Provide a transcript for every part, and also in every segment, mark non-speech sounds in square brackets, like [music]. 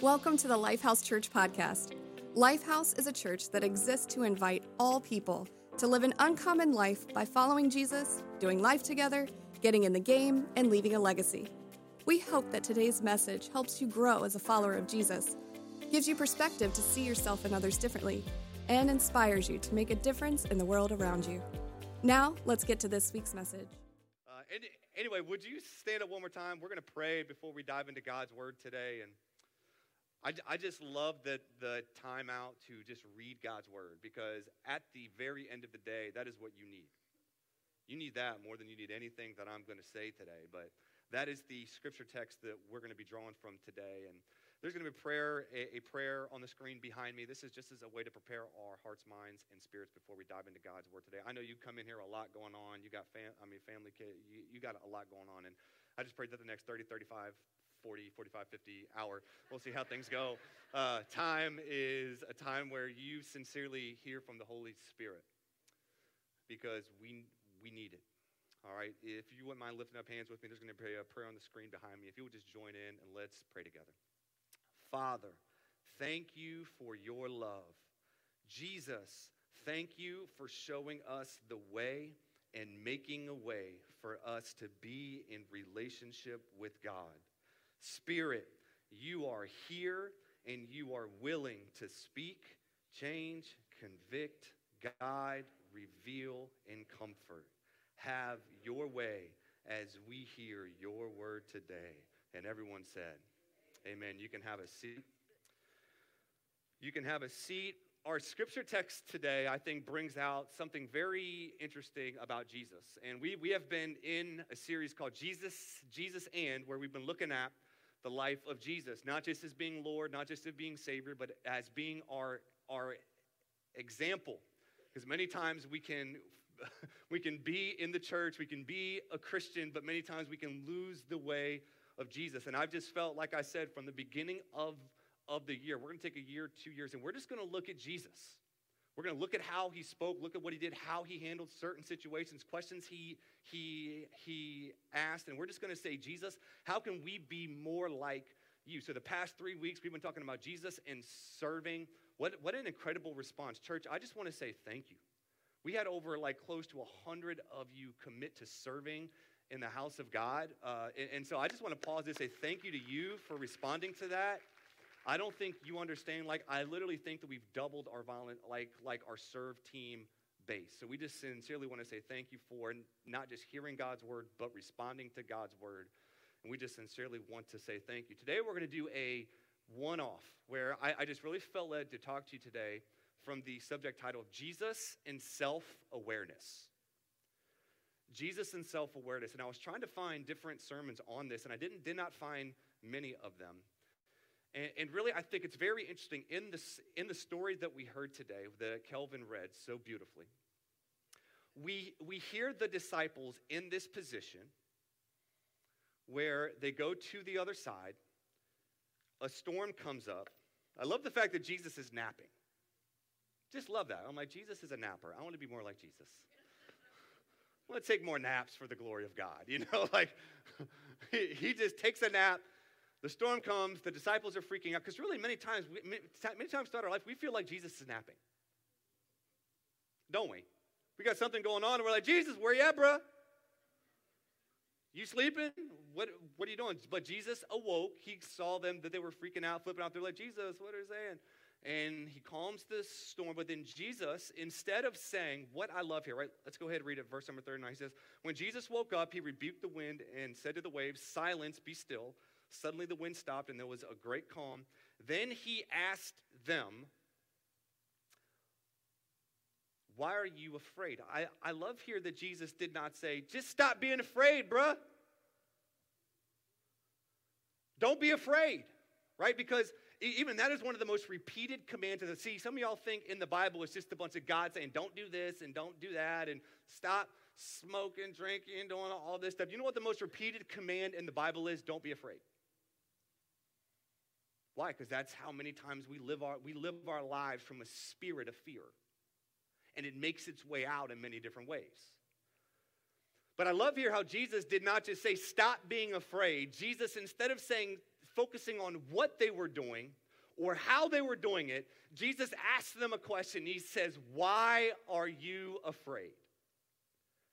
Welcome to the Lifehouse Church podcast. Lifehouse is a church that exists to invite all people to live an uncommon life by following Jesus, doing life together, getting in the game, and leaving a legacy. We hope that today's message helps you grow as a follower of Jesus, gives you perspective to see yourself and others differently, and inspires you to make a difference in the world around you. Now, let's get to this week's message. Uh, anyway, would you stand up one more time? We're going to pray before we dive into God's word today. And I, I just love the, the time out to just read God's word because at the very end of the day, that is what you need. You need that more than you need anything that I'm going to say today. But that is the scripture text that we're going to be drawing from today. And there's going to be a prayer, a, a, prayer on the screen behind me. This is just as a way to prepare our hearts, minds, and spirits before we dive into God's word today. I know you come in here a lot going on. You got fam- I mean, family, kid, you, you got a lot going on. And I just pray that the next 30, 35, 40, 45, 50 hour, we'll see how things go. Uh, time is a time where you sincerely hear from the Holy Spirit because we, we need it. All right, if you wouldn't mind lifting up hands with me, there's going to be a prayer on the screen behind me. If you would just join in and let's pray together. Father, thank you for your love. Jesus, thank you for showing us the way and making a way for us to be in relationship with God. Spirit, you are here and you are willing to speak, change, convict, guide, reveal, and comfort. Have your way as we hear your word today. And everyone said, Amen. You can have a seat. You can have a seat. Our scripture text today, I think, brings out something very interesting about Jesus. And we, we have been in a series called Jesus, Jesus and, where we've been looking at the life of Jesus, not just as being Lord, not just as being Savior, but as being our, our example. Because many times we can, [laughs] we can be in the church, we can be a Christian, but many times we can lose the way of Jesus. And I've just felt, like I said, from the beginning of, of the year, we're going to take a year, two years, and we're just going to look at Jesus. We're going to look at how he spoke, look at what he did, how he handled certain situations, questions he, he, he asked. And we're just going to say, Jesus, how can we be more like you? So, the past three weeks, we've been talking about Jesus and serving. What, what an incredible response. Church, I just want to say thank you. We had over like close to 100 of you commit to serving in the house of God. Uh, and, and so I just want to pause and say thank you to you for responding to that. I don't think you understand. Like, I literally think that we've doubled our violent, like, like our serve team base. So we just sincerely want to say thank you for not just hearing God's word, but responding to God's word. And we just sincerely want to say thank you. Today, we're going to do a one off where I, I just really felt led to talk to you today from the subject title Jesus and Self Awareness. Jesus and self awareness. And I was trying to find different sermons on this, and I didn't, did not find many of them. And, and really, I think it's very interesting in, this, in the story that we heard today, that Kelvin read so beautifully. We, we hear the disciples in this position where they go to the other side, a storm comes up. I love the fact that Jesus is napping. Just love that. I'm like, Jesus is a napper. I want to be more like Jesus. I want to take more naps for the glory of God. You know, [laughs] like [laughs] he, he just takes a nap. The storm comes. The disciples are freaking out because really, many times, many times throughout our life, we feel like Jesus is napping, don't we? We got something going on, and we're like, Jesus, where you at, bro? You sleeping? What, what are you doing? But Jesus awoke. He saw them that they were freaking out, flipping out. They're like, Jesus, what are you saying? and he calms the storm. But then Jesus, instead of saying, What I love here, right? Let's go ahead and read it, verse number 39. He says, When Jesus woke up, he rebuked the wind and said to the waves, Silence, be still. Suddenly the wind stopped and there was a great calm. Then he asked them, Why are you afraid? I, I love here that Jesus did not say, Just stop being afraid, bruh. Don't be afraid, right? Because even that is one of the most repeated commands of the sea. Some of y'all think in the Bible it's just a bunch of God saying, don't do this and don't do that and stop smoking, drinking, doing all this stuff. You know what the most repeated command in the Bible is? Don't be afraid. Why? Because that's how many times we live our we live our lives from a spirit of fear. And it makes its way out in many different ways. But I love here how Jesus did not just say, stop being afraid. Jesus, instead of saying, focusing on what they were doing or how they were doing it, Jesus asked them a question. He says, Why are you afraid?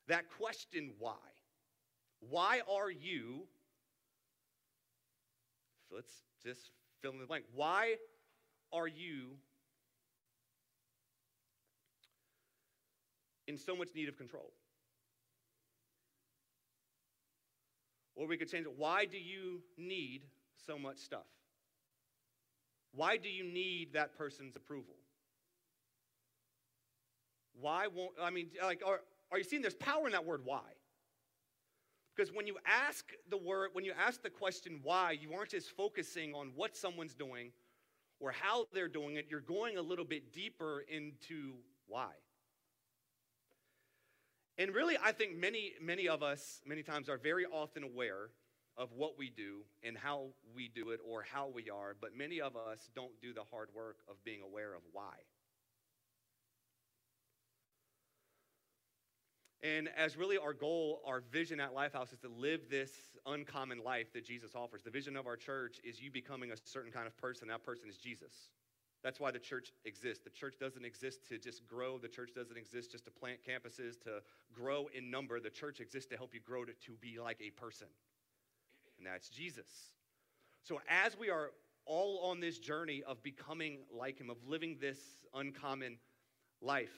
That question, why? Why are you? Let's just fill in the blank. Why are you in so much need of control? Or we could change it. Why do you need so much stuff? Why do you need that person's approval? Why won't, I mean, like, are, are you seeing there's power in that word why? Because when you ask the word, when you ask the question why, you aren't just focusing on what someone's doing or how they're doing it, you're going a little bit deeper into why. And really, I think many, many of us, many times, are very often aware of what we do and how we do it or how we are, but many of us don't do the hard work of being aware of why. And as really our goal, our vision at Lifehouse is to live this uncommon life that Jesus offers. The vision of our church is you becoming a certain kind of person. That person is Jesus. That's why the church exists. The church doesn't exist to just grow. The church doesn't exist just to plant campuses, to grow in number. The church exists to help you grow to, to be like a person and that's Jesus. So, as we are all on this journey of becoming like Him, of living this uncommon life,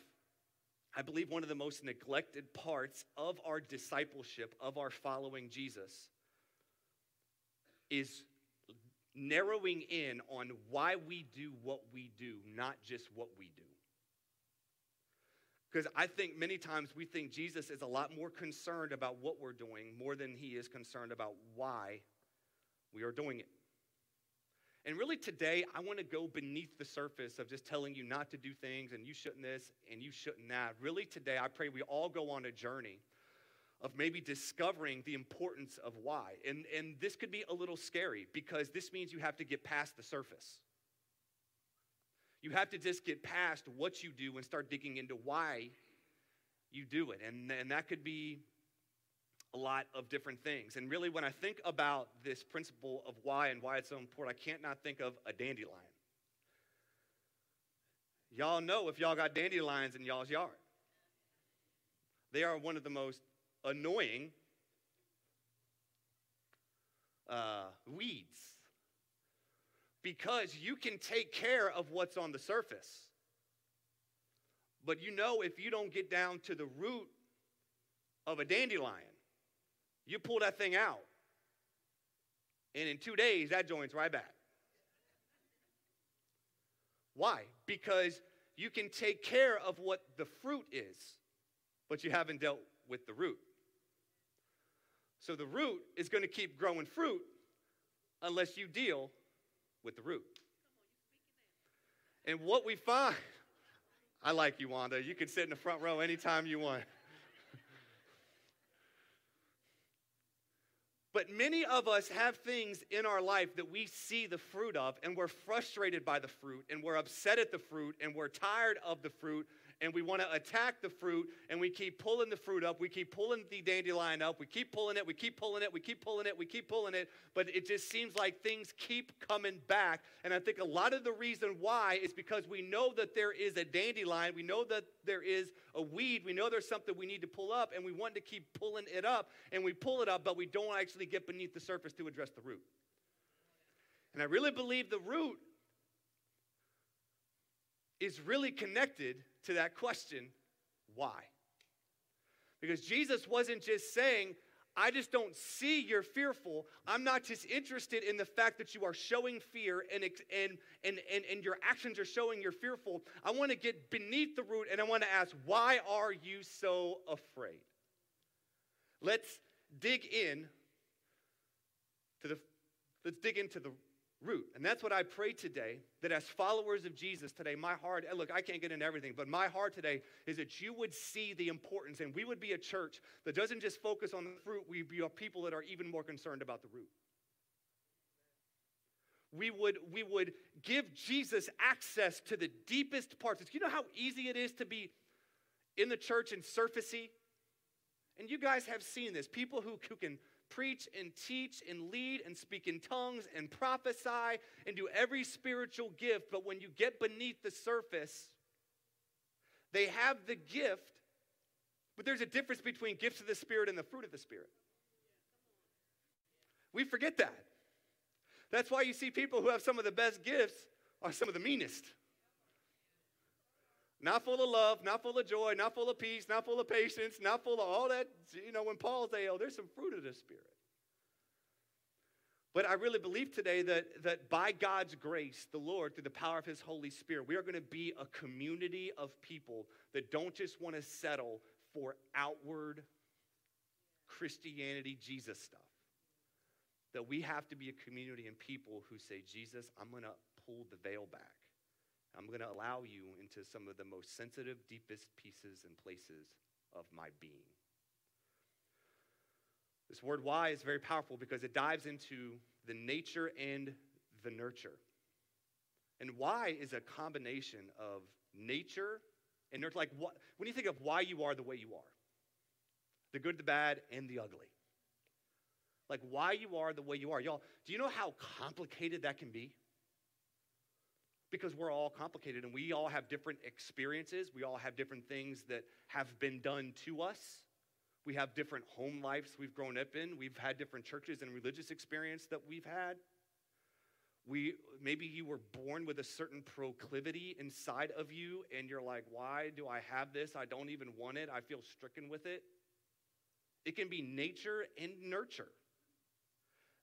I believe one of the most neglected parts of our discipleship, of our following Jesus, is narrowing in on why we do what we do, not just what we do. Because I think many times we think Jesus is a lot more concerned about what we're doing more than he is concerned about why we are doing it. And really, today, I want to go beneath the surface of just telling you not to do things and you shouldn't this and you shouldn't that. Really, today, I pray we all go on a journey of maybe discovering the importance of why. And, and this could be a little scary because this means you have to get past the surface. You have to just get past what you do and start digging into why you do it. And, and that could be a lot of different things. And really, when I think about this principle of why and why it's so important, I can't not think of a dandelion. Y'all know if y'all got dandelions in y'all's yard. They are one of the most annoying uh, weeds because you can take care of what's on the surface. But you know, if you don't get down to the root of a dandelion, you pull that thing out, and in two days, that joint's right back. Why? Because you can take care of what the fruit is, but you haven't dealt with the root. So the root is going to keep growing fruit unless you deal with the root. And what we find, [laughs] I like you, Wanda. You can sit in the front row anytime you want. But many of us have things in our life that we see the fruit of, and we're frustrated by the fruit, and we're upset at the fruit, and we're tired of the fruit, and we want to attack the fruit and we keep pulling the fruit up. We keep pulling the dandelion up. We keep pulling it. We keep pulling it. We keep pulling it. We keep pulling it. But it just seems like things keep coming back. And I think a lot of the reason why is because we know that there is a dandelion. We know that there is a weed. We know there's something we need to pull up and we want to keep pulling it up and we pull it up, but we don't actually get beneath the surface to address the root. And I really believe the root is really connected to that question why? Because Jesus wasn't just saying, I just don't see you're fearful. I'm not just interested in the fact that you are showing fear and, and, and, and, and your actions are showing you're fearful. I want to get beneath the root and I want to ask, why are you so afraid? Let's dig in to the let's dig into the root. And that's what I pray today that as followers of Jesus today, my heart, look, I can't get into everything, but my heart today is that you would see the importance and we would be a church that doesn't just focus on the fruit, we be a people that are even more concerned about the root. We would, we would give Jesus access to the deepest parts. You know how easy it is to be in the church and surfacey? And you guys have seen this. People who, who can preach and teach and lead and speak in tongues and prophesy and do every spiritual gift. But when you get beneath the surface, they have the gift, but there's a difference between gifts of the Spirit and the fruit of the Spirit. We forget that. That's why you see people who have some of the best gifts are some of the meanest. Not full of love, not full of joy, not full of peace, not full of patience, not full of all that. You know, when Paul's saying, oh, there's some fruit of the Spirit. But I really believe today that, that by God's grace, the Lord, through the power of His Holy Spirit, we are going to be a community of people that don't just want to settle for outward Christianity, Jesus stuff. That we have to be a community and people who say, Jesus, I'm going to pull the veil back. I'm going to allow you into some of the most sensitive, deepest pieces and places of my being. This word why is very powerful because it dives into the nature and the nurture. And why is a combination of nature and nurture. Like, what, when you think of why you are the way you are, the good, the bad, and the ugly. Like, why you are the way you are. Y'all, do you know how complicated that can be? Because we're all complicated and we all have different experiences. We all have different things that have been done to us. We have different home lives we've grown up in. We've had different churches and religious experience that we've had. We maybe you were born with a certain proclivity inside of you and you're like, "Why do I have this? I don't even want it. I feel stricken with it." It can be nature and nurture.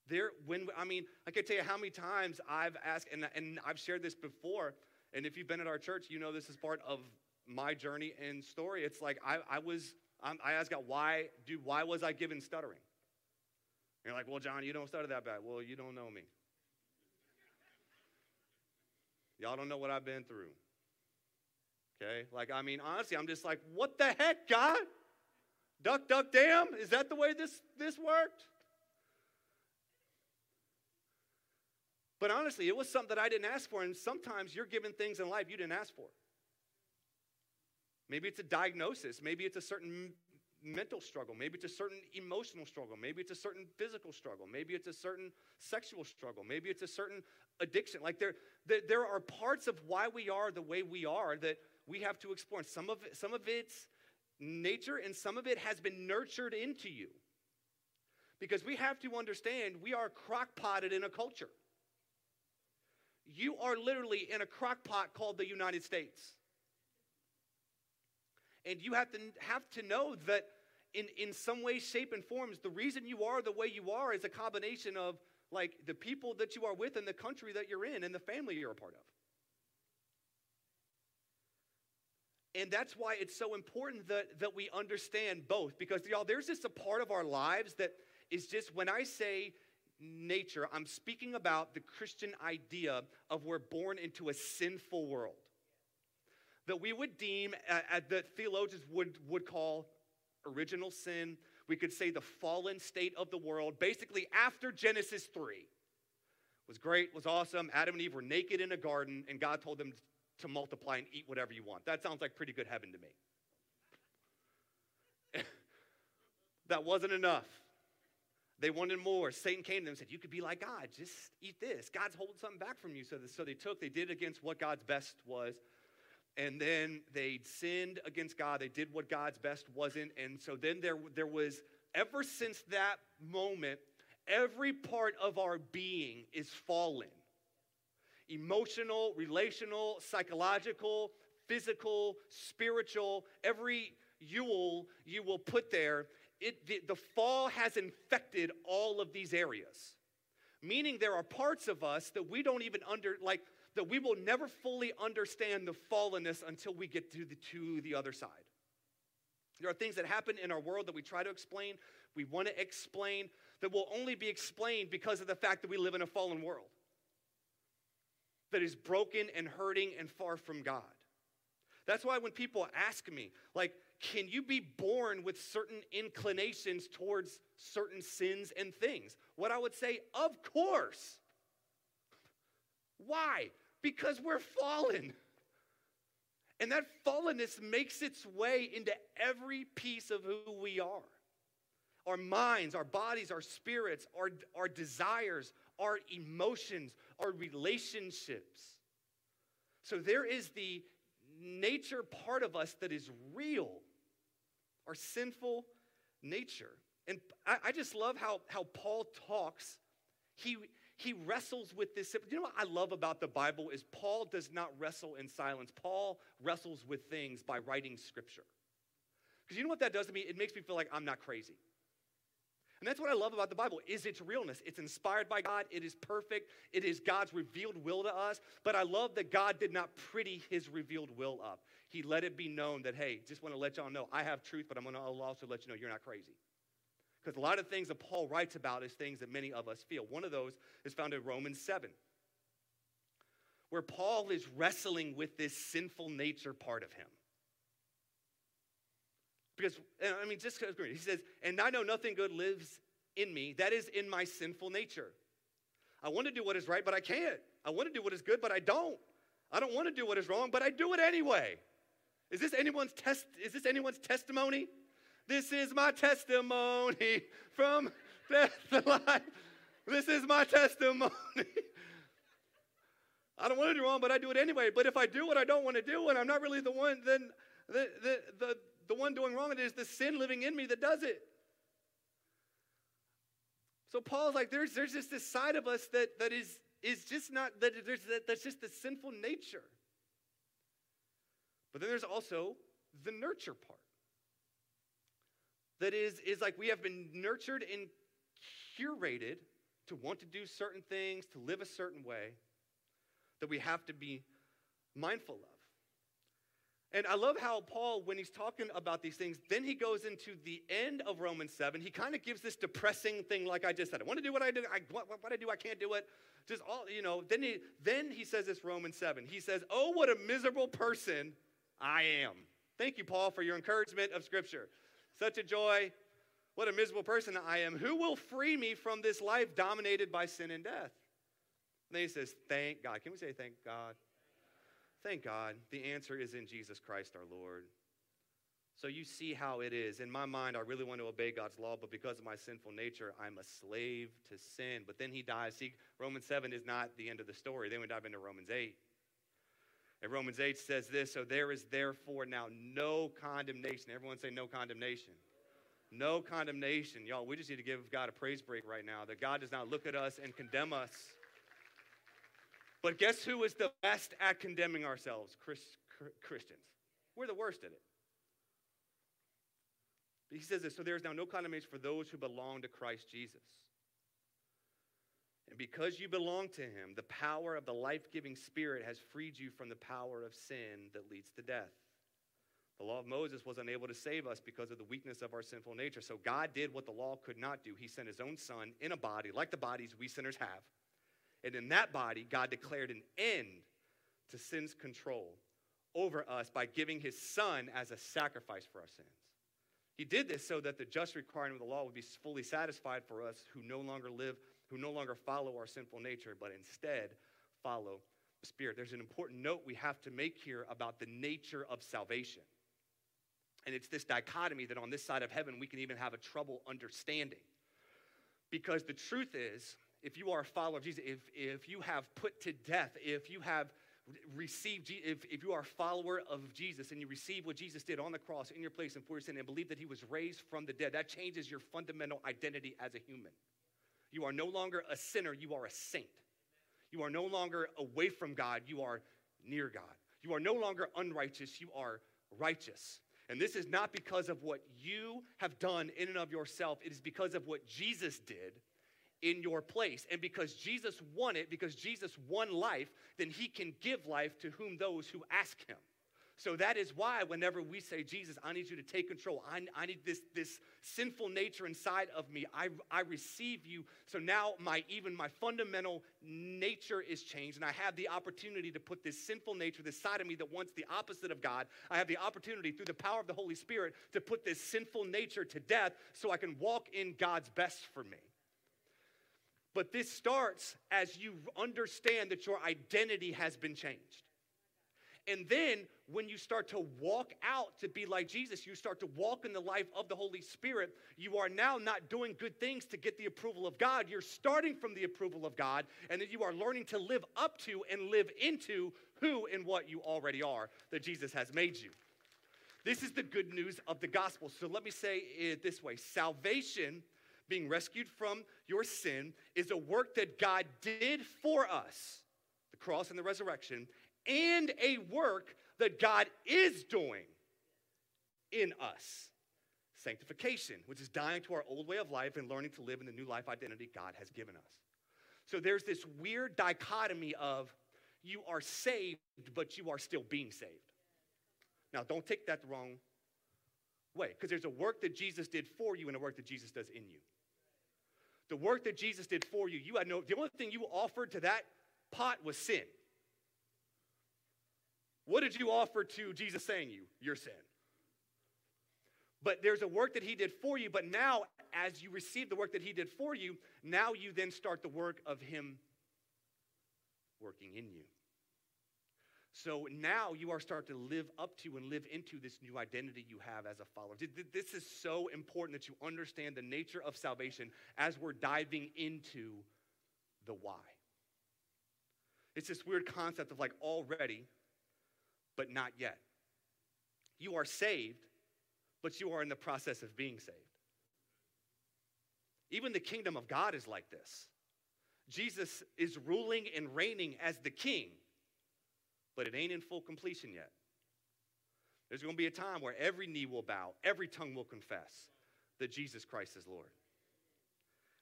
There, when I mean, I can tell you how many times I've asked, and, and I've shared this before. And if you've been at our church, you know this is part of my journey and story. It's like I, I was, I asked God, why, do, why was I given stuttering? And you're like, well, John, you don't stutter that bad. Well, you don't know me. Y'all don't know what I've been through. Okay? Like, I mean, honestly, I'm just like, what the heck, God? Duck, duck, damn? Is that the way this, this worked? But honestly, it was something that I didn't ask for, and sometimes you're given things in life you didn't ask for. Maybe it's a diagnosis, maybe it's a certain mental struggle, maybe it's a certain emotional struggle, maybe it's a certain physical struggle, maybe it's a certain sexual struggle, maybe it's a certain addiction. Like there, there, there are parts of why we are the way we are that we have to explore. And some of some of it's nature, and some of it has been nurtured into you. Because we have to understand we are crock potted in a culture. You are literally in a crock pot called the United States. And you have to, have to know that in, in some way, shape, and forms, the reason you are the way you are is a combination of like the people that you are with and the country that you're in and the family you're a part of. And that's why it's so important that, that we understand both. Because, y'all, there's just a part of our lives that is just when I say nature, I'm speaking about the Christian idea of we're born into a sinful world that we would deem, uh, uh, that theologians would, would call original sin. We could say the fallen state of the world, basically after Genesis 3 was great, was awesome. Adam and Eve were naked in a garden, and God told them to multiply and eat whatever you want. That sounds like pretty good heaven to me. [laughs] that wasn't enough. They wanted more. Satan came to them and said, You could be like God. Just eat this. God's holding something back from you. So, so they took, they did against what God's best was. And then they sinned against God. They did what God's best wasn't. And so then there, there was, ever since that moment, every part of our being is fallen emotional, relational, psychological, physical, spiritual, every Yule you will put there it, the, the fall has infected all of these areas. Meaning there are parts of us that we don't even under, like, that we will never fully understand the fallenness until we get to the, to the other side. There are things that happen in our world that we try to explain, we want to explain, that will only be explained because of the fact that we live in a fallen world that is broken and hurting and far from God. That's why when people ask me, like, can you be born with certain inclinations towards certain sins and things? What I would say, of course. Why? Because we're fallen. And that fallenness makes its way into every piece of who we are. our minds, our bodies, our spirits, our, our desires, our emotions, our relationships. So there is the nature part of us that is real, our sinful nature. And I, I just love how, how Paul talks. He, he wrestles with this. You know what I love about the Bible is Paul does not wrestle in silence. Paul wrestles with things by writing scripture. Because you know what that does to me? It makes me feel like I'm not crazy. And that's what I love about the Bible is its realness. It's inspired by God. It is perfect. It is God's revealed will to us. But I love that God did not pretty his revealed will up. He let it be known that, hey, just want to let y'all know I have truth, but I'm going to also let you know you're not crazy. Because a lot of things that Paul writes about is things that many of us feel. One of those is found in Romans 7, where Paul is wrestling with this sinful nature part of him. Because, I mean, just because he says, and I know nothing good lives in me, that is in my sinful nature. I want to do what is right, but I can't. I want to do what is good, but I don't. I don't want to do what is wrong, but I do it anyway. Is this anyone's test? Is this anyone's testimony? This is my testimony from [laughs] death to life. This is my testimony. I don't want to do wrong, but I do it anyway. But if I do what I don't want to do and I'm not really the one, then the, the, the, the one doing wrong, it is the sin living in me that does it. So Paul's like, there's, there's just this side of us that, that is, is just not, that there's, that, that's just the sinful nature. But then there's also the nurture part. That is, is like we have been nurtured and curated to want to do certain things, to live a certain way, that we have to be mindful of. And I love how Paul, when he's talking about these things, then he goes into the end of Romans 7. He kind of gives this depressing thing, like I just said. I want to do what I do. I, what, what I do, I can't do it. Just all, you know. Then he, then he says this, Romans 7. He says, Oh, what a miserable person I am. Thank you, Paul, for your encouragement of Scripture. Such a joy. What a miserable person I am. Who will free me from this life dominated by sin and death? And then he says, Thank God. Can we say thank God? Thank God. The answer is in Jesus Christ our Lord. So you see how it is. In my mind, I really want to obey God's law, but because of my sinful nature, I'm a slave to sin. But then he dies. See, Romans 7 is not the end of the story. Then we dive into Romans 8. And Romans 8 says this So there is therefore now no condemnation. Everyone say no condemnation. No condemnation. Y'all, we just need to give God a praise break right now that God does not look at us and condemn us. But guess who is the best at condemning ourselves? Chris, Christians. We're the worst at it. But he says this so there is now no condemnation for those who belong to Christ Jesus. And because you belong to him, the power of the life giving Spirit has freed you from the power of sin that leads to death. The law of Moses was unable to save us because of the weakness of our sinful nature. So God did what the law could not do. He sent his own son in a body, like the bodies we sinners have and in that body, God declared an end to sin's control over us by giving his son as a sacrifice for our sins. He did this so that the just requirement of the law would be fully satisfied for us who no longer live, who no longer follow our sinful nature, but instead follow the Spirit. There's an important note we have to make here about the nature of salvation. And it's this dichotomy that on this side of heaven we can even have a trouble understanding. Because the truth is, if you are a follower of Jesus, if, if you have put to death, if you have received, if, if you are a follower of Jesus and you receive what Jesus did on the cross in your place and for your sin and believe that he was raised from the dead, that changes your fundamental identity as a human. You are no longer a sinner, you are a saint. You are no longer away from God, you are near God. You are no longer unrighteous, you are righteous. And this is not because of what you have done in and of yourself, it is because of what Jesus did in your place. And because Jesus won it, because Jesus won life, then he can give life to whom those who ask him. So that is why whenever we say, Jesus, I need you to take control. I, I need this, this sinful nature inside of me. I, I receive you. So now my even my fundamental nature is changed, and I have the opportunity to put this sinful nature, this side of me that wants the opposite of God. I have the opportunity through the power of the Holy Spirit to put this sinful nature to death so I can walk in God's best for me. But this starts as you understand that your identity has been changed. And then when you start to walk out to be like Jesus, you start to walk in the life of the Holy Spirit, you are now not doing good things to get the approval of God. You're starting from the approval of God, and then you are learning to live up to and live into who and what you already are that Jesus has made you. This is the good news of the gospel. So let me say it this way salvation, being rescued from your sin, is a work that God did for us, the cross and the resurrection, and a work that God is doing in us. Sanctification, which is dying to our old way of life and learning to live in the new life identity God has given us. So there's this weird dichotomy of you are saved, but you are still being saved. Now, don't take that the wrong way, because there's a work that Jesus did for you and a work that Jesus does in you. The work that Jesus did for you, you had no, the only thing you offered to that pot was sin. What did you offer to Jesus saying you? Your sin. But there's a work that he did for you, but now, as you receive the work that he did for you, now you then start the work of him working in you. So now you are starting to live up to and live into this new identity you have as a follower. This is so important that you understand the nature of salvation as we're diving into the why. It's this weird concept of like already but not yet. You are saved, but you are in the process of being saved. Even the kingdom of God is like this. Jesus is ruling and reigning as the king, but it ain't in full completion yet. There's going to be a time where every knee will bow, every tongue will confess that Jesus Christ is Lord.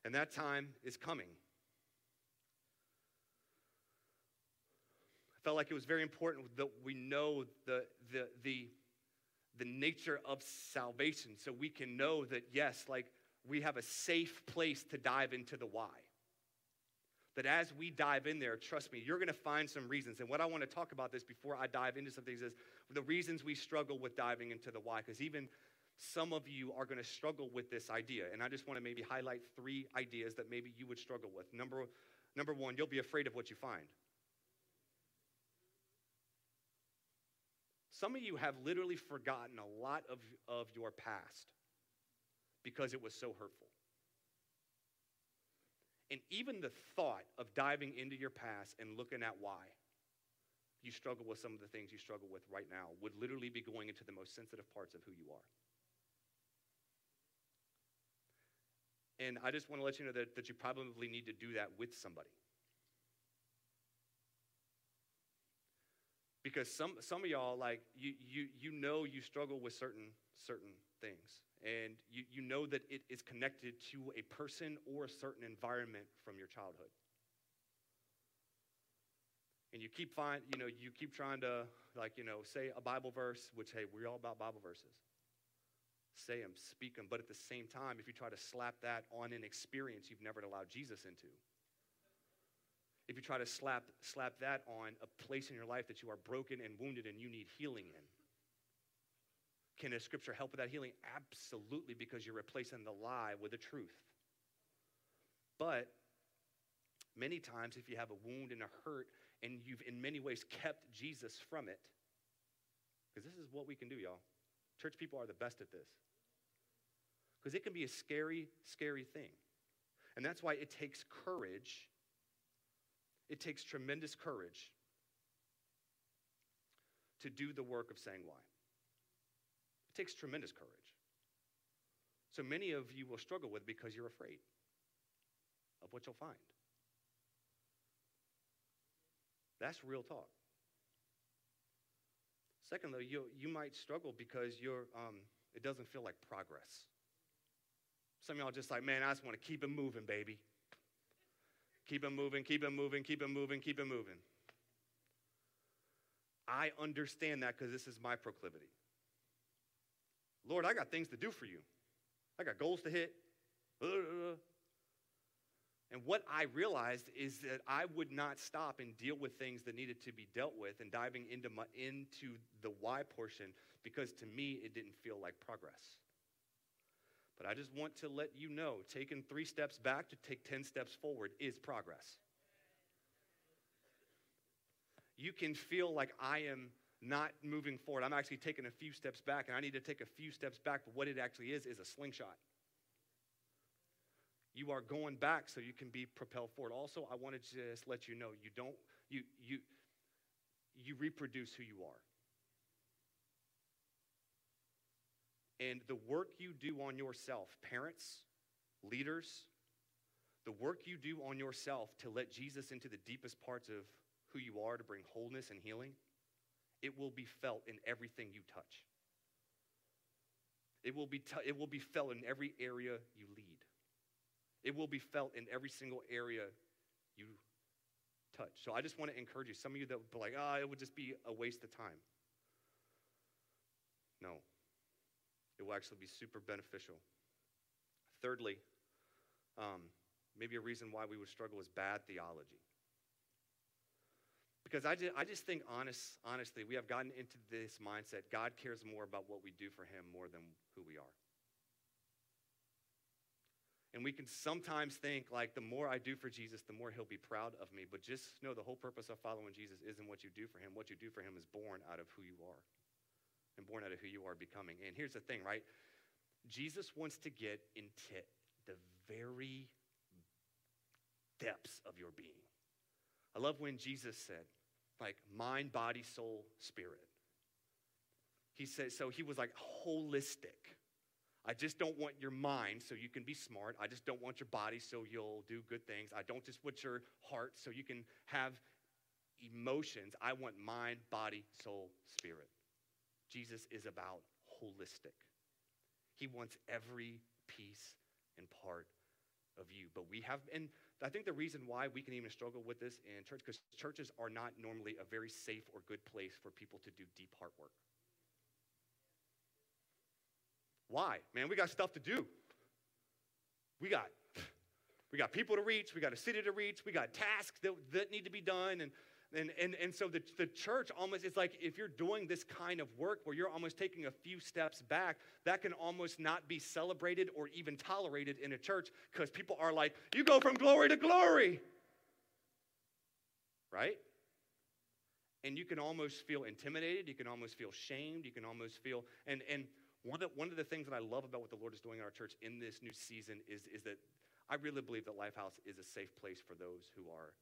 And that time is coming. I felt like it was very important that we know the, the, the, the nature of salvation so we can know that, yes, like we have a safe place to dive into the why. That as we dive in there, trust me, you're going to find some reasons. And what I want to talk about this before I dive into some things is the reasons we struggle with diving into the why. Because even some of you are going to struggle with this idea. And I just want to maybe highlight three ideas that maybe you would struggle with. Number, number one, you'll be afraid of what you find. Some of you have literally forgotten a lot of, of your past because it was so hurtful. And even the thought of diving into your past and looking at why you struggle with some of the things you struggle with right now would literally be going into the most sensitive parts of who you are. And I just want to let you know that, that you probably need to do that with somebody. because some, some of y'all like you, you, you know you struggle with certain certain things and you, you know that it is connected to a person or a certain environment from your childhood and you keep find you know you keep trying to like you know say a bible verse which hey we're all about bible verses say them speak them but at the same time if you try to slap that on an experience you've never allowed jesus into if you try to slap, slap that on a place in your life that you are broken and wounded and you need healing in. Can a scripture help with that healing? Absolutely, because you're replacing the lie with the truth. But many times, if you have a wound and a hurt, and you've in many ways kept Jesus from it, because this is what we can do, y'all. Church people are the best at this. Because it can be a scary, scary thing. And that's why it takes courage it takes tremendous courage to do the work of saying why. It takes tremendous courage. So many of you will struggle with because you're afraid of what you'll find. That's real talk. Secondly, you, you might struggle because you're, um, it doesn't feel like progress. Some of y'all just like, man, I just want to keep it moving, baby. Keep it moving, keep it moving, keep it moving, keep it moving. I understand that because this is my proclivity. Lord, I got things to do for you. I got goals to hit. Uh, and what I realized is that I would not stop and deal with things that needed to be dealt with and diving into, my, into the why portion because to me it didn't feel like progress. But I just want to let you know taking three steps back to take 10 steps forward is progress. You can feel like I am not moving forward. I'm actually taking a few steps back, and I need to take a few steps back. But what it actually is, is a slingshot. You are going back so you can be propelled forward. Also, I want to just let you know you don't, you, you, you reproduce who you are. And the work you do on yourself, parents, leaders, the work you do on yourself to let Jesus into the deepest parts of who you are to bring wholeness and healing, it will be felt in everything you touch. It will be, t- it will be felt in every area you lead. It will be felt in every single area you touch. So I just want to encourage you. Some of you that would be like, ah, oh, it would just be a waste of time. No, it will actually be super beneficial. Thirdly, um, maybe a reason why we would struggle is bad theology. Because I just, I just think, honest, honestly, we have gotten into this mindset God cares more about what we do for Him more than who we are. And we can sometimes think, like, the more I do for Jesus, the more He'll be proud of me. But just know the whole purpose of following Jesus isn't what you do for Him. What you do for Him is born out of who you are and born out of who you are becoming. And here's the thing, right? Jesus wants to get into the very depths of your being. I love when Jesus said, like mind, body, soul, spirit. He said, so he was like holistic. I just don't want your mind so you can be smart. I just don't want your body so you'll do good things. I don't just want your heart so you can have emotions. I want mind, body, soul, spirit. Jesus is about holistic. He wants every piece and part of you. But we have, and I think the reason why we can even struggle with this in church, because churches are not normally a very safe or good place for people to do deep heart work. Why? Man, we got stuff to do. We got we got people to reach, we got a city to reach, we got tasks that, that need to be done, and and, and, and so the, the church almost, it's like if you're doing this kind of work where you're almost taking a few steps back, that can almost not be celebrated or even tolerated in a church because people are like, you go from glory to glory. Right? And you can almost feel intimidated. You can almost feel shamed. You can almost feel, and, and one, of, one of the things that I love about what the Lord is doing in our church in this new season is, is that I really believe that Lifehouse is a safe place for those who are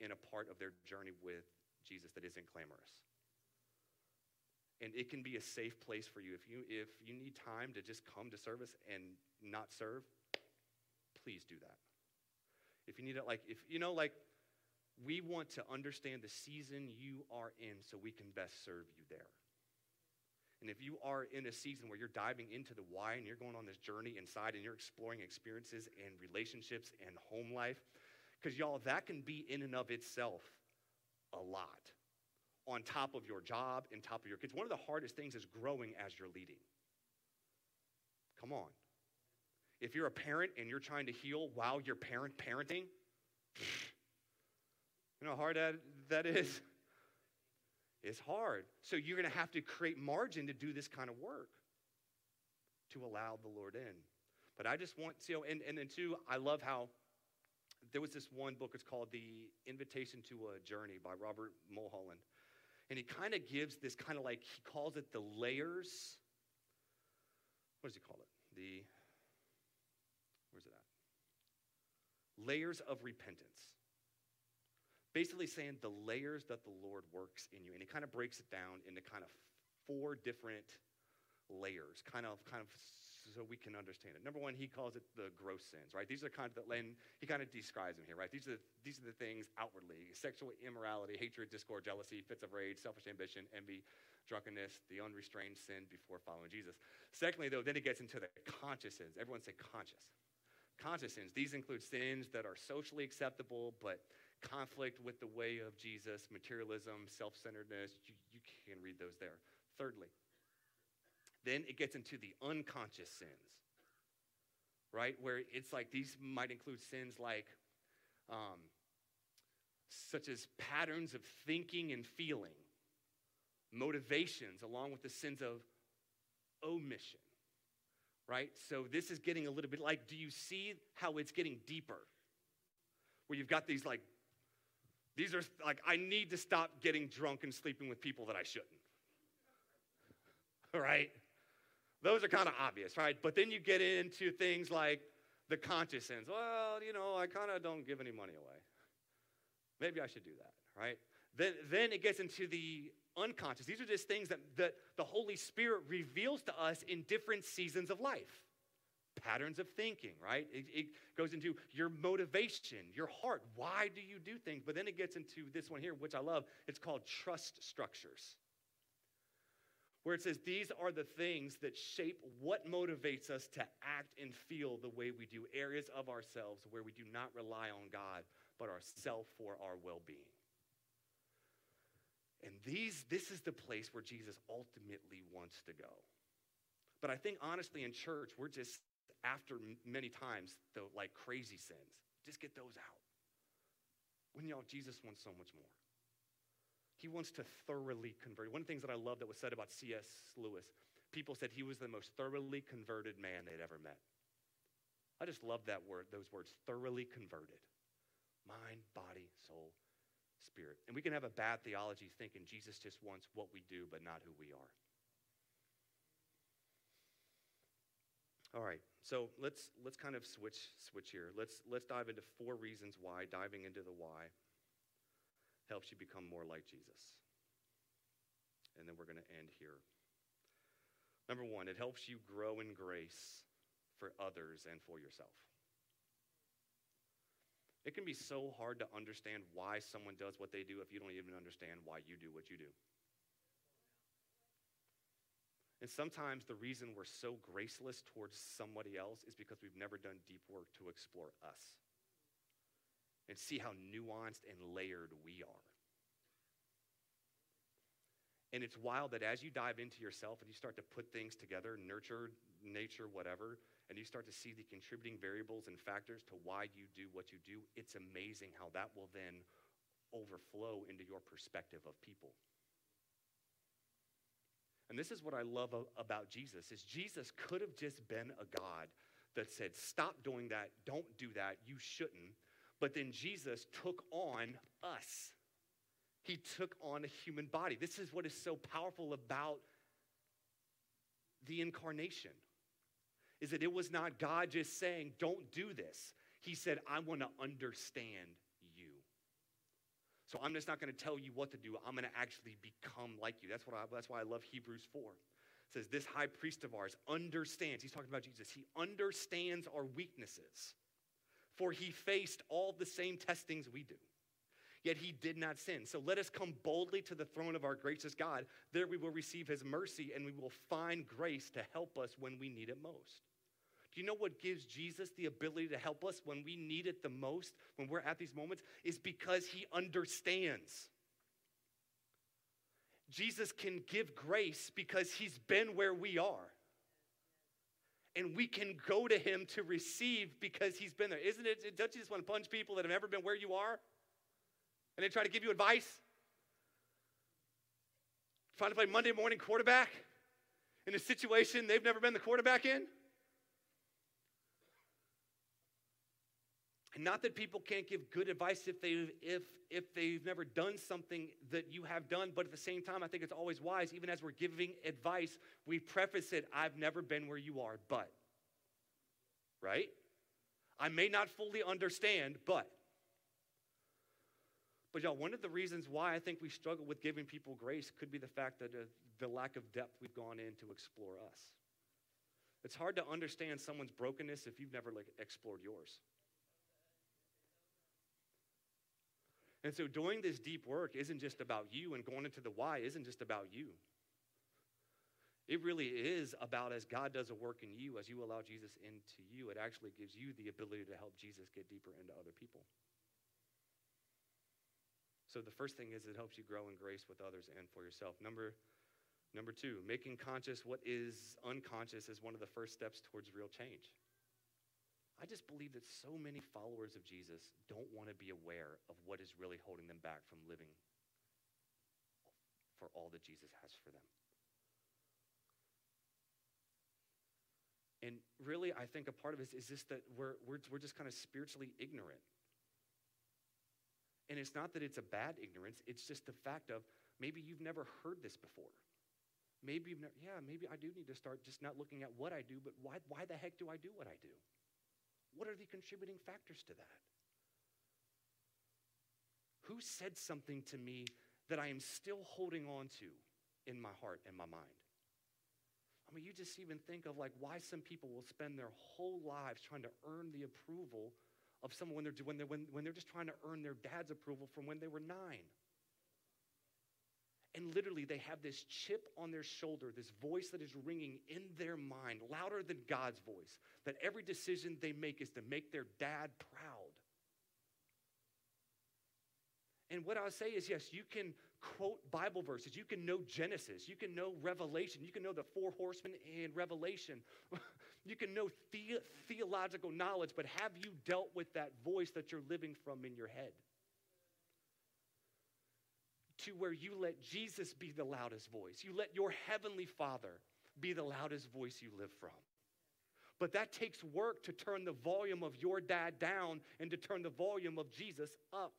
in a part of their journey with Jesus that isn't clamorous. And it can be a safe place for you. If you, if you need time to just come to service and not serve, please do that. If you need it, like, if you know, like, we want to understand the season you are in so we can best serve you there. And if you are in a season where you're diving into the why and you're going on this journey inside and you're exploring experiences and relationships and home life, because, y'all, that can be in and of itself a lot on top of your job, and top of your kids. One of the hardest things is growing as you're leading. Come on. If you're a parent and you're trying to heal while you're parent parenting, you know how hard that, that is? It's hard. So you're going to have to create margin to do this kind of work to allow the Lord in. But I just want to, oh, and, and then two, I love how there was this one book, it's called The Invitation to a Journey by Robert Mulholland. And he kind of gives this kind of like, he calls it the layers. What does he call it? The, where's it at? Layers of repentance. Basically saying the layers that the Lord works in you. And he kind of breaks it down into kind of four different layers, kind of, kind of so we can understand it. Number one, he calls it the gross sins, right? These are the kind the, and he kind of describes them here, right? These are, these are the things outwardly sexual immorality, hatred, discord, jealousy, fits of rage, selfish ambition, envy, drunkenness, the unrestrained sin before following Jesus. Secondly, though, then it gets into the conscious sins. Everyone say conscious. Conscious sins. These include sins that are socially acceptable, but conflict with the way of Jesus, materialism, self centeredness. You, you can read those there. Thirdly, then it gets into the unconscious sins, right? Where it's like these might include sins like, um, such as patterns of thinking and feeling, motivations, along with the sins of omission, right? So this is getting a little bit like, do you see how it's getting deeper? Where you've got these like, these are like, I need to stop getting drunk and sleeping with people that I shouldn't [laughs] right? Those are kind of obvious, right? But then you get into things like the conscious sins. Well, you know, I kind of don't give any money away. Maybe I should do that, right? Then, then it gets into the unconscious. These are just things that, that the Holy Spirit reveals to us in different seasons of life. Patterns of thinking, right? It, it goes into your motivation, your heart. Why do you do things? But then it gets into this one here, which I love. It's called trust structures where it says these are the things that shape what motivates us to act and feel the way we do, areas of ourselves where we do not rely on God, but ourself for our well being. And these, this is the place where Jesus ultimately wants to go. But I think honestly in church, we're just after many times the like crazy sins. Just get those out. When y'all, Jesus wants so much more. He wants to thoroughly convert. One of the things that I love that was said about C.S. Lewis, people said he was the most thoroughly converted man they'd ever met. I just love that word, those words, thoroughly converted. Mind, body, soul, spirit. And we can have a bad theology thinking Jesus just wants what we do, but not who we are. All right, so let's let's kind of switch switch here. Let's let's dive into four reasons why, diving into the why helps you become more like Jesus. And then we're going to end here. Number one, it helps you grow in grace for others and for yourself. It can be so hard to understand why someone does what they do if you don't even understand why you do what you do. And sometimes the reason we're so graceless towards somebody else is because we've never done deep work to explore us and see how nuanced and layered we are. And it's wild that as you dive into yourself and you start to put things together, nurture, nature, whatever, and you start to see the contributing variables and factors to why you do what you do, it's amazing how that will then overflow into your perspective of people. And this is what I love about Jesus is Jesus could have just been a God that said, "Stop doing that, don't do that, you shouldn't." But then Jesus took on us. He took on a human body. This is what is so powerful about the incarnation. Is that it was not God just saying, "Don't do this." He said, "I want to understand you." So I'm just not going to tell you what to do. I'm going to actually become like you. That's what I, that's why I love Hebrews 4. It says this high priest of ours understands. He's talking about Jesus. He understands our weaknesses for he faced all the same testings we do. Yet he did not sin. So let us come boldly to the throne of our gracious God. There we will receive his mercy and we will find grace to help us when we need it most. Do you know what gives Jesus the ability to help us when we need it the most, when we're at these moments? Is because he understands. Jesus can give grace because he's been where we are and we can go to him to receive because he's been there. Isn't it? Don't you just want to punch people that have never been where you are? And they try to give you advice? Trying to play Monday morning quarterback in a situation they've never been the quarterback in? Not that people can't give good advice if they've, if if they've never done something that you have done, but at the same time, I think it's always wise, even as we're giving advice, we preface it, I've never been where you are, but. Right? I may not fully understand, but. But y'all, one of the reasons why I think we struggle with giving people grace could be the fact that uh, the lack of depth we've gone in to explore us. It's hard to understand someone's brokenness if you've never like, explored yours. And so doing this deep work isn't just about you, and going into the why isn't just about you. It really is about as God does a work in you, as you allow Jesus into you, it actually gives you the ability to help Jesus get deeper into other people. So the first thing is it helps you grow in grace with others and for yourself. Number number 2, making conscious what is unconscious is one of the first steps towards real change. I just believe that so many followers of Jesus don't want to be aware of what is really holding them back from living for all that Jesus has for them. And really, I think a part of it is just that we're, we're, we're just kind of spiritually ignorant. And it's not that it's a bad ignorance, it's just the fact of maybe you've never heard this before. maybe, yeah, maybe I do need to start just not looking at what I do, but why, why the heck do I do what I do? What are the contributing factors to that? Who said something to me that I am still holding on to in my heart and my mind? I mean, you just even think of like why some people will spend their whole lives trying to earn the approval of someone when they're, when they're, when, when they're just trying to earn their dad's approval from when they were nine. And literally, they have this chip on their shoulder, this voice that is ringing in their mind, louder than God's voice, that every decision they make is to make their dad proud. And what I'll say is yes, you can quote Bible verses, you can know Genesis, you can know Revelation, you can know the four horsemen in Revelation, [laughs] you can know the- theological knowledge, but have you dealt with that voice that you're living from in your head? To where you let Jesus be the loudest voice. You let your heavenly Father be the loudest voice you live from. But that takes work to turn the volume of your dad down and to turn the volume of Jesus up.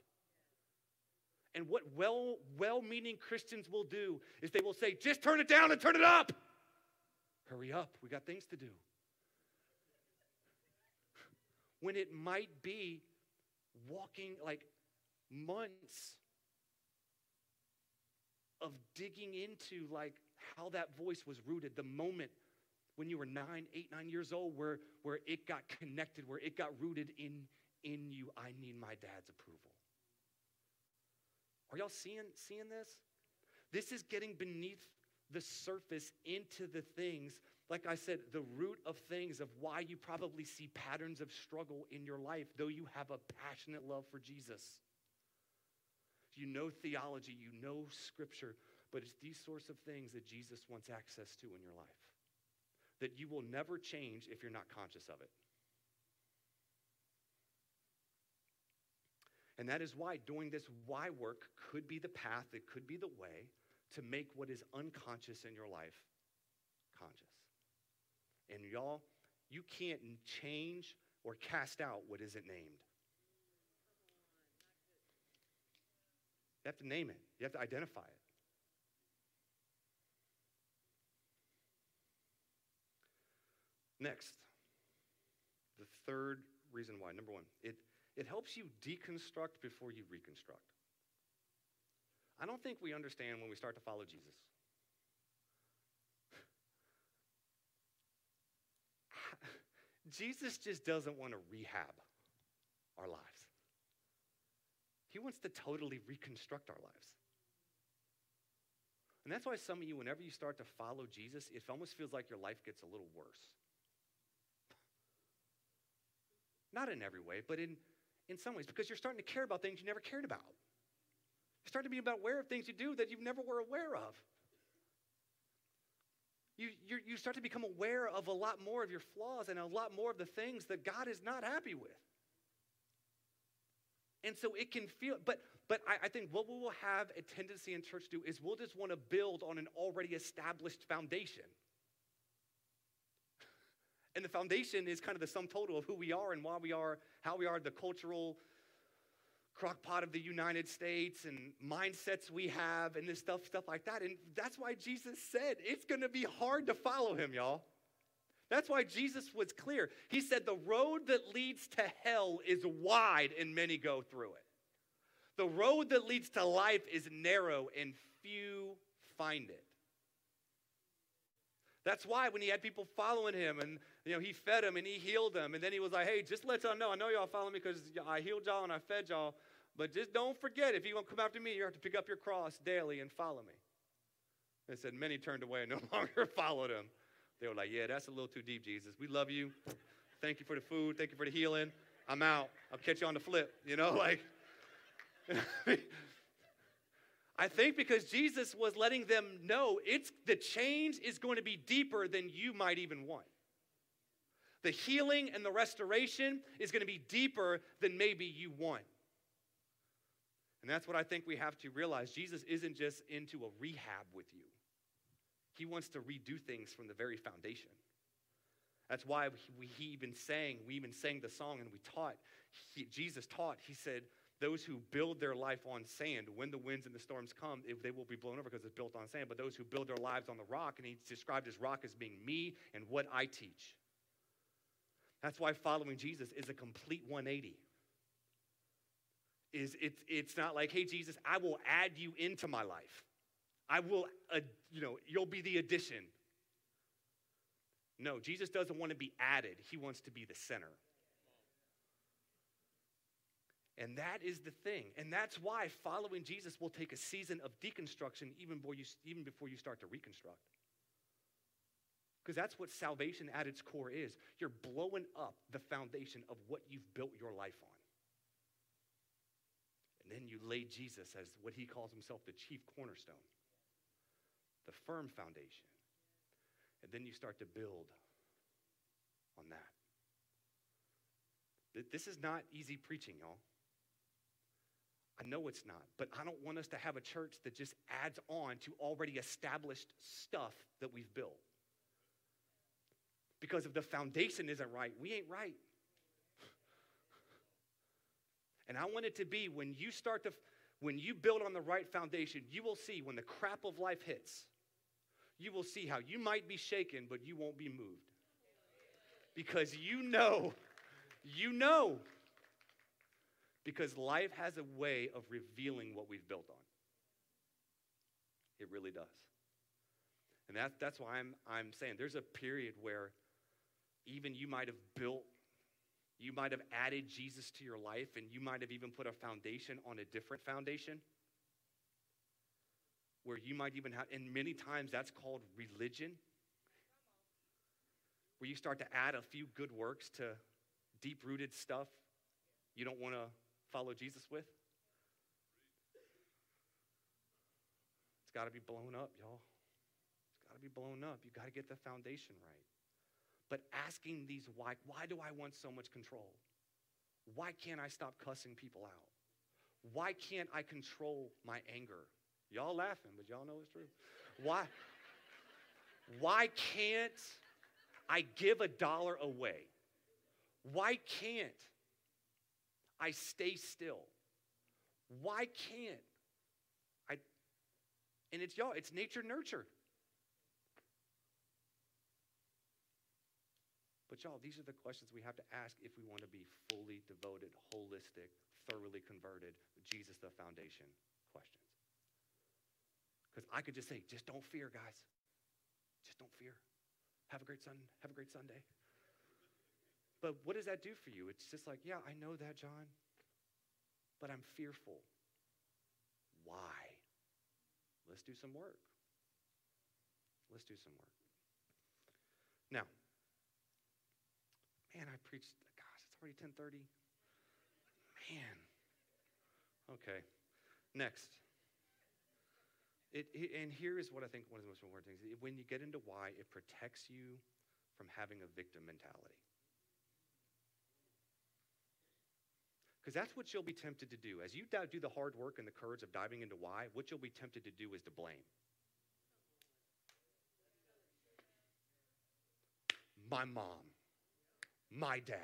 And what well well meaning Christians will do is they will say, just turn it down and turn it up. Hurry up, we got things to do. When it might be walking like months of digging into like how that voice was rooted, the moment when you were nine, eight, nine years old, where, where it got connected, where it got rooted in, in you. I need my dad's approval. Are y'all seeing, seeing this? This is getting beneath the surface into the things, like I said, the root of things of why you probably see patterns of struggle in your life, though you have a passionate love for Jesus. You know theology, you know scripture, but it's these sorts of things that Jesus wants access to in your life that you will never change if you're not conscious of it. And that is why doing this why work could be the path, it could be the way to make what is unconscious in your life conscious. And y'all, you can't change or cast out what isn't named. You have to name it, you have to identify it. Next, the third reason why. Number one, it, it helps you deconstruct before you reconstruct. I don't think we understand when we start to follow Jesus. [laughs] Jesus just doesn't want to rehab our lives. He wants to totally reconstruct our lives. And that's why some of you, whenever you start to follow Jesus, it almost feels like your life gets a little worse. Not in every way, but in, in some ways, because you're starting to care about things you never cared about. You start to be aware of things you do that you never were aware of. You, you start to become aware of a lot more of your flaws and a lot more of the things that God is not happy with. And so it can feel, but but I, I, think what we will have a tendency in church to do is we'll just want to build on an already established foundation. [laughs] And the foundation is kind of the sum total of who we are and why we are, how we are, the cultural crockpot of the United States and mindsets we have and this stuff, stuff like that. And that's why Jesus said it's going to be hard to follow him, y'all. That's why Jesus was clear. He said, The road that leads to hell is wide and many go through it. The road that leads to life is narrow and few find it. That's why when he had people following him and you know he fed them and he healed them and then he was like, hey, just let y'all know, I know y'all follow me because I healed y'all and I fed y'all, but just don't forget if you want to come after me, you have to pick up your cross daily and follow me. They said many turned away and no [laughs] longer followed him. They were like, yeah, that's a little too deep, Jesus. We love you. Thank you for the food. Thank you for the healing. I'm out. I'll catch you on the flip. You know, [laughs] like. I think because Jesus was letting them know it's the change is going to be deeper than you might even want. The healing and the restoration is going to be deeper than maybe you want. And that's what I think we have to realize. Jesus isn't just into a rehab with you. He wants to redo things from the very foundation. That's why we, he even sang, we even sang the song and we taught. He, Jesus taught, he said, Those who build their life on sand, when the winds and the storms come, they will be blown over because it's built on sand. But those who build their lives on the rock, and he described his rock as being me and what I teach. That's why following Jesus is a complete 180. Is it's not like, hey Jesus, I will add you into my life. I will, uh, you know, you'll be the addition. No, Jesus doesn't want to be added. He wants to be the center. And that is the thing. And that's why following Jesus will take a season of deconstruction even before you, even before you start to reconstruct. Because that's what salvation at its core is. You're blowing up the foundation of what you've built your life on. And then you lay Jesus as what he calls himself the chief cornerstone, the firm foundation. And then you start to build on that. This is not easy preaching, y'all. I know it's not, but I don't want us to have a church that just adds on to already established stuff that we've built. Because if the foundation isn't right, we ain't right. [laughs] And I want it to be when you start to, when you build on the right foundation, you will see when the crap of life hits, you will see how you might be shaken, but you won't be moved. Because you know, you know because life has a way of revealing what we've built on. It really does. And that, that's why I'm, I'm saying there's a period where even you might have built, you might have added Jesus to your life, and you might have even put a foundation on a different foundation. Where you might even have, and many times that's called religion, where you start to add a few good works to deep rooted stuff you don't want to follow Jesus with? It's got to be blown up, y'all. It's got to be blown up. You got to get the foundation right. But asking these why, why do I want so much control? Why can't I stop cussing people out? Why can't I control my anger? Y'all laughing, but y'all know it's true. Why? Why can't I give a dollar away? Why can't I stay still? Why can't I? And it's y'all, it's nature nurture. But y'all, these are the questions we have to ask if we want to be fully devoted, holistic, thoroughly converted, Jesus the foundation questions. Because I could just say, just don't fear, guys. Just don't fear. Have a great sun. Have a great Sunday. But what does that do for you? It's just like, yeah, I know that, John, but I'm fearful. Why? Let's do some work. Let's do some work. Now, man, I preached, gosh, it's already 1030. Man. Okay. Next. It, it, and here is what I think one of the most important things. When you get into why, it protects you from having a victim mentality. Because that's what you'll be tempted to do. As you do the hard work and the courage of diving into why, what you'll be tempted to do is to blame. My mom, my dad,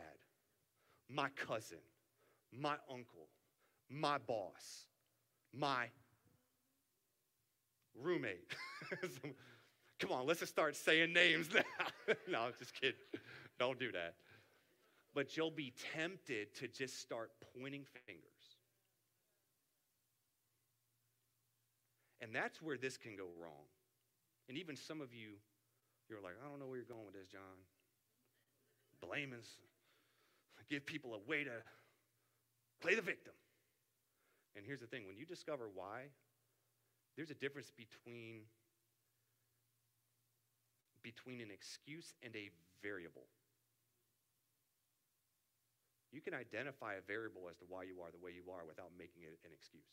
my cousin, my uncle, my boss, my roommate. [laughs] Come on, let's just start saying names now. [laughs] no, I'm just kidding. Don't do that but you'll be tempted to just start pointing fingers. And that's where this can go wrong. And even some of you, you're like, I don't know where you're going with this, John. Blaming, give people a way to play the victim. And here's the thing when you discover why, there's a difference between, between an excuse and a variable. You can identify a variable as to why you are the way you are without making it an excuse.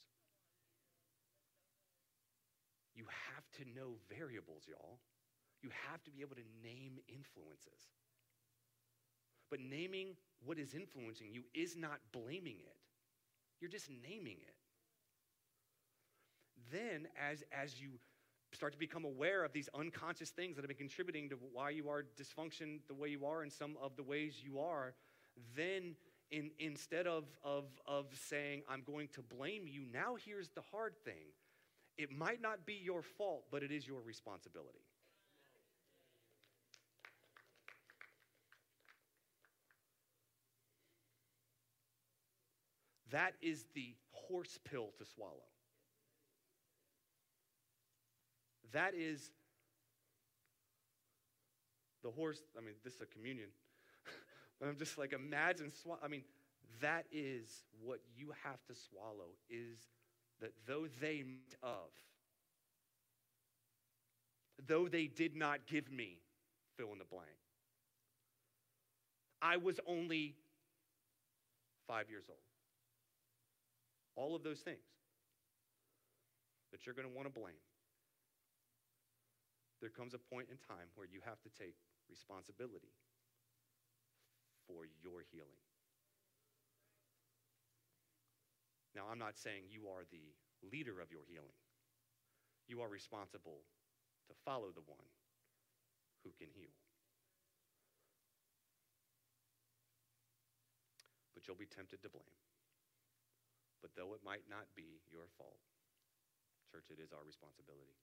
You have to know variables, y'all. You have to be able to name influences. But naming what is influencing you is not blaming it, you're just naming it. Then, as, as you start to become aware of these unconscious things that have been contributing to why you are dysfunction the way you are and some of the ways you are, then in, instead of, of, of saying, I'm going to blame you, now here's the hard thing. It might not be your fault, but it is your responsibility. That is the horse pill to swallow. That is the horse. I mean, this is a communion. [laughs] I'm just like, imagine, sw- I mean, that is what you have to swallow is that though they meant of, though they did not give me, fill in the blank. I was only five years old. All of those things that you're going to want to blame. There comes a point in time where you have to take responsibility for your healing. Now, I'm not saying you are the leader of your healing. You are responsible to follow the one who can heal. But you'll be tempted to blame. But though it might not be your fault, church, it is our responsibility.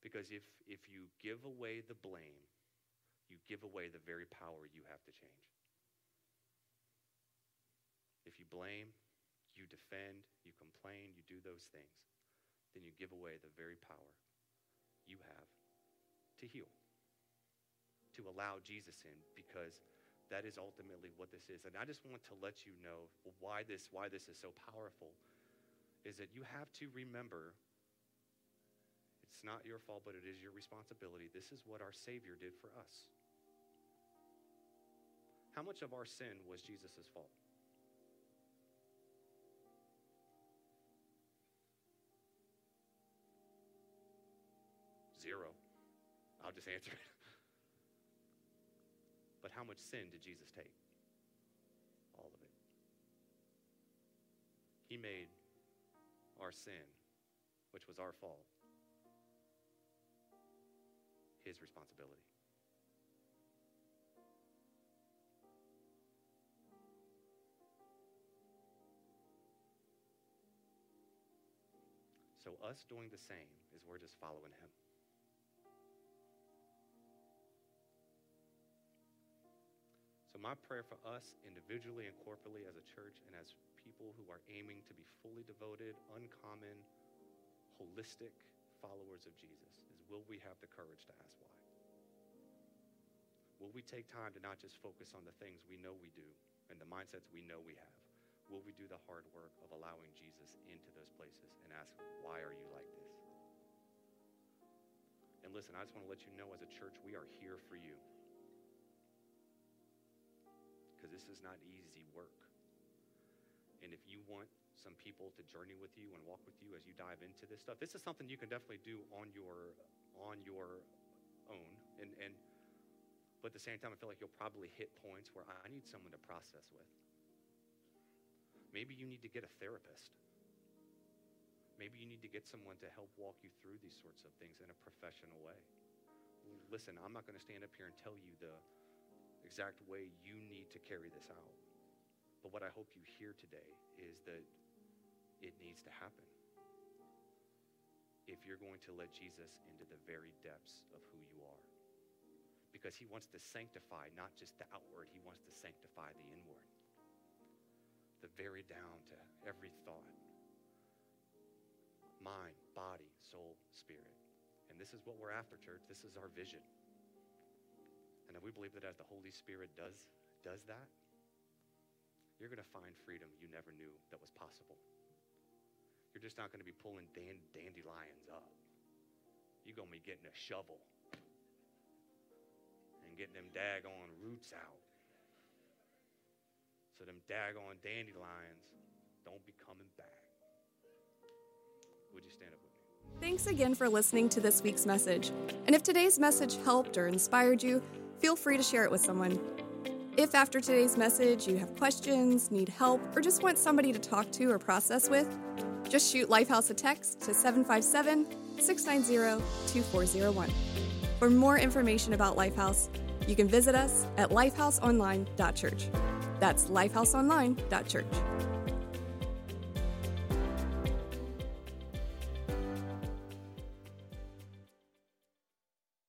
Because if, if you give away the blame, you give away the very power you have to change. If you blame, you defend, you complain, you do those things, then you give away the very power you have to heal, to allow Jesus in, because that is ultimately what this is. And I just want to let you know why this, why this is so powerful is that you have to remember it's not your fault, but it is your responsibility. This is what our Savior did for us. How much of our sin was Jesus' fault? Zero. I'll just answer it. [laughs] How much sin did Jesus take? All of it. He made our sin, which was our fault, his responsibility. So, us doing the same is we're just following him. My prayer for us individually and corporately as a church and as people who are aiming to be fully devoted, uncommon, holistic followers of Jesus is will we have the courage to ask why? Will we take time to not just focus on the things we know we do and the mindsets we know we have? Will we do the hard work of allowing Jesus into those places and ask, why are you like this? And listen, I just want to let you know as a church, we are here for you this is not easy work. And if you want some people to journey with you and walk with you as you dive into this stuff, this is something you can definitely do on your on your own. And and but at the same time, I feel like you'll probably hit points where I need someone to process with. Maybe you need to get a therapist. Maybe you need to get someone to help walk you through these sorts of things in a professional way. Listen, I'm not going to stand up here and tell you the exact way you need to carry this out. But what I hope you hear today is that it needs to happen. If you're going to let Jesus into the very depths of who you are. Because he wants to sanctify not just the outward, he wants to sanctify the inward. The very down to every thought mind, body, soul, spirit. And this is what we're after, church. This is our vision. And if we believe that as the Holy Spirit does, does that, you're going to find freedom you never knew that was possible. You're just not going to be pulling dan- dandelions up. You're going to be getting a shovel and getting them daggone roots out. So them daggone dandelions don't be coming back. Would you stand up with me? Thanks again for listening to this week's message. And if today's message helped or inspired you, feel free to share it with someone. If after today's message you have questions, need help, or just want somebody to talk to or process with, just shoot Lifehouse a text to 757 690 2401. For more information about Lifehouse, you can visit us at lifehouseonline.church. That's lifehouseonline.church.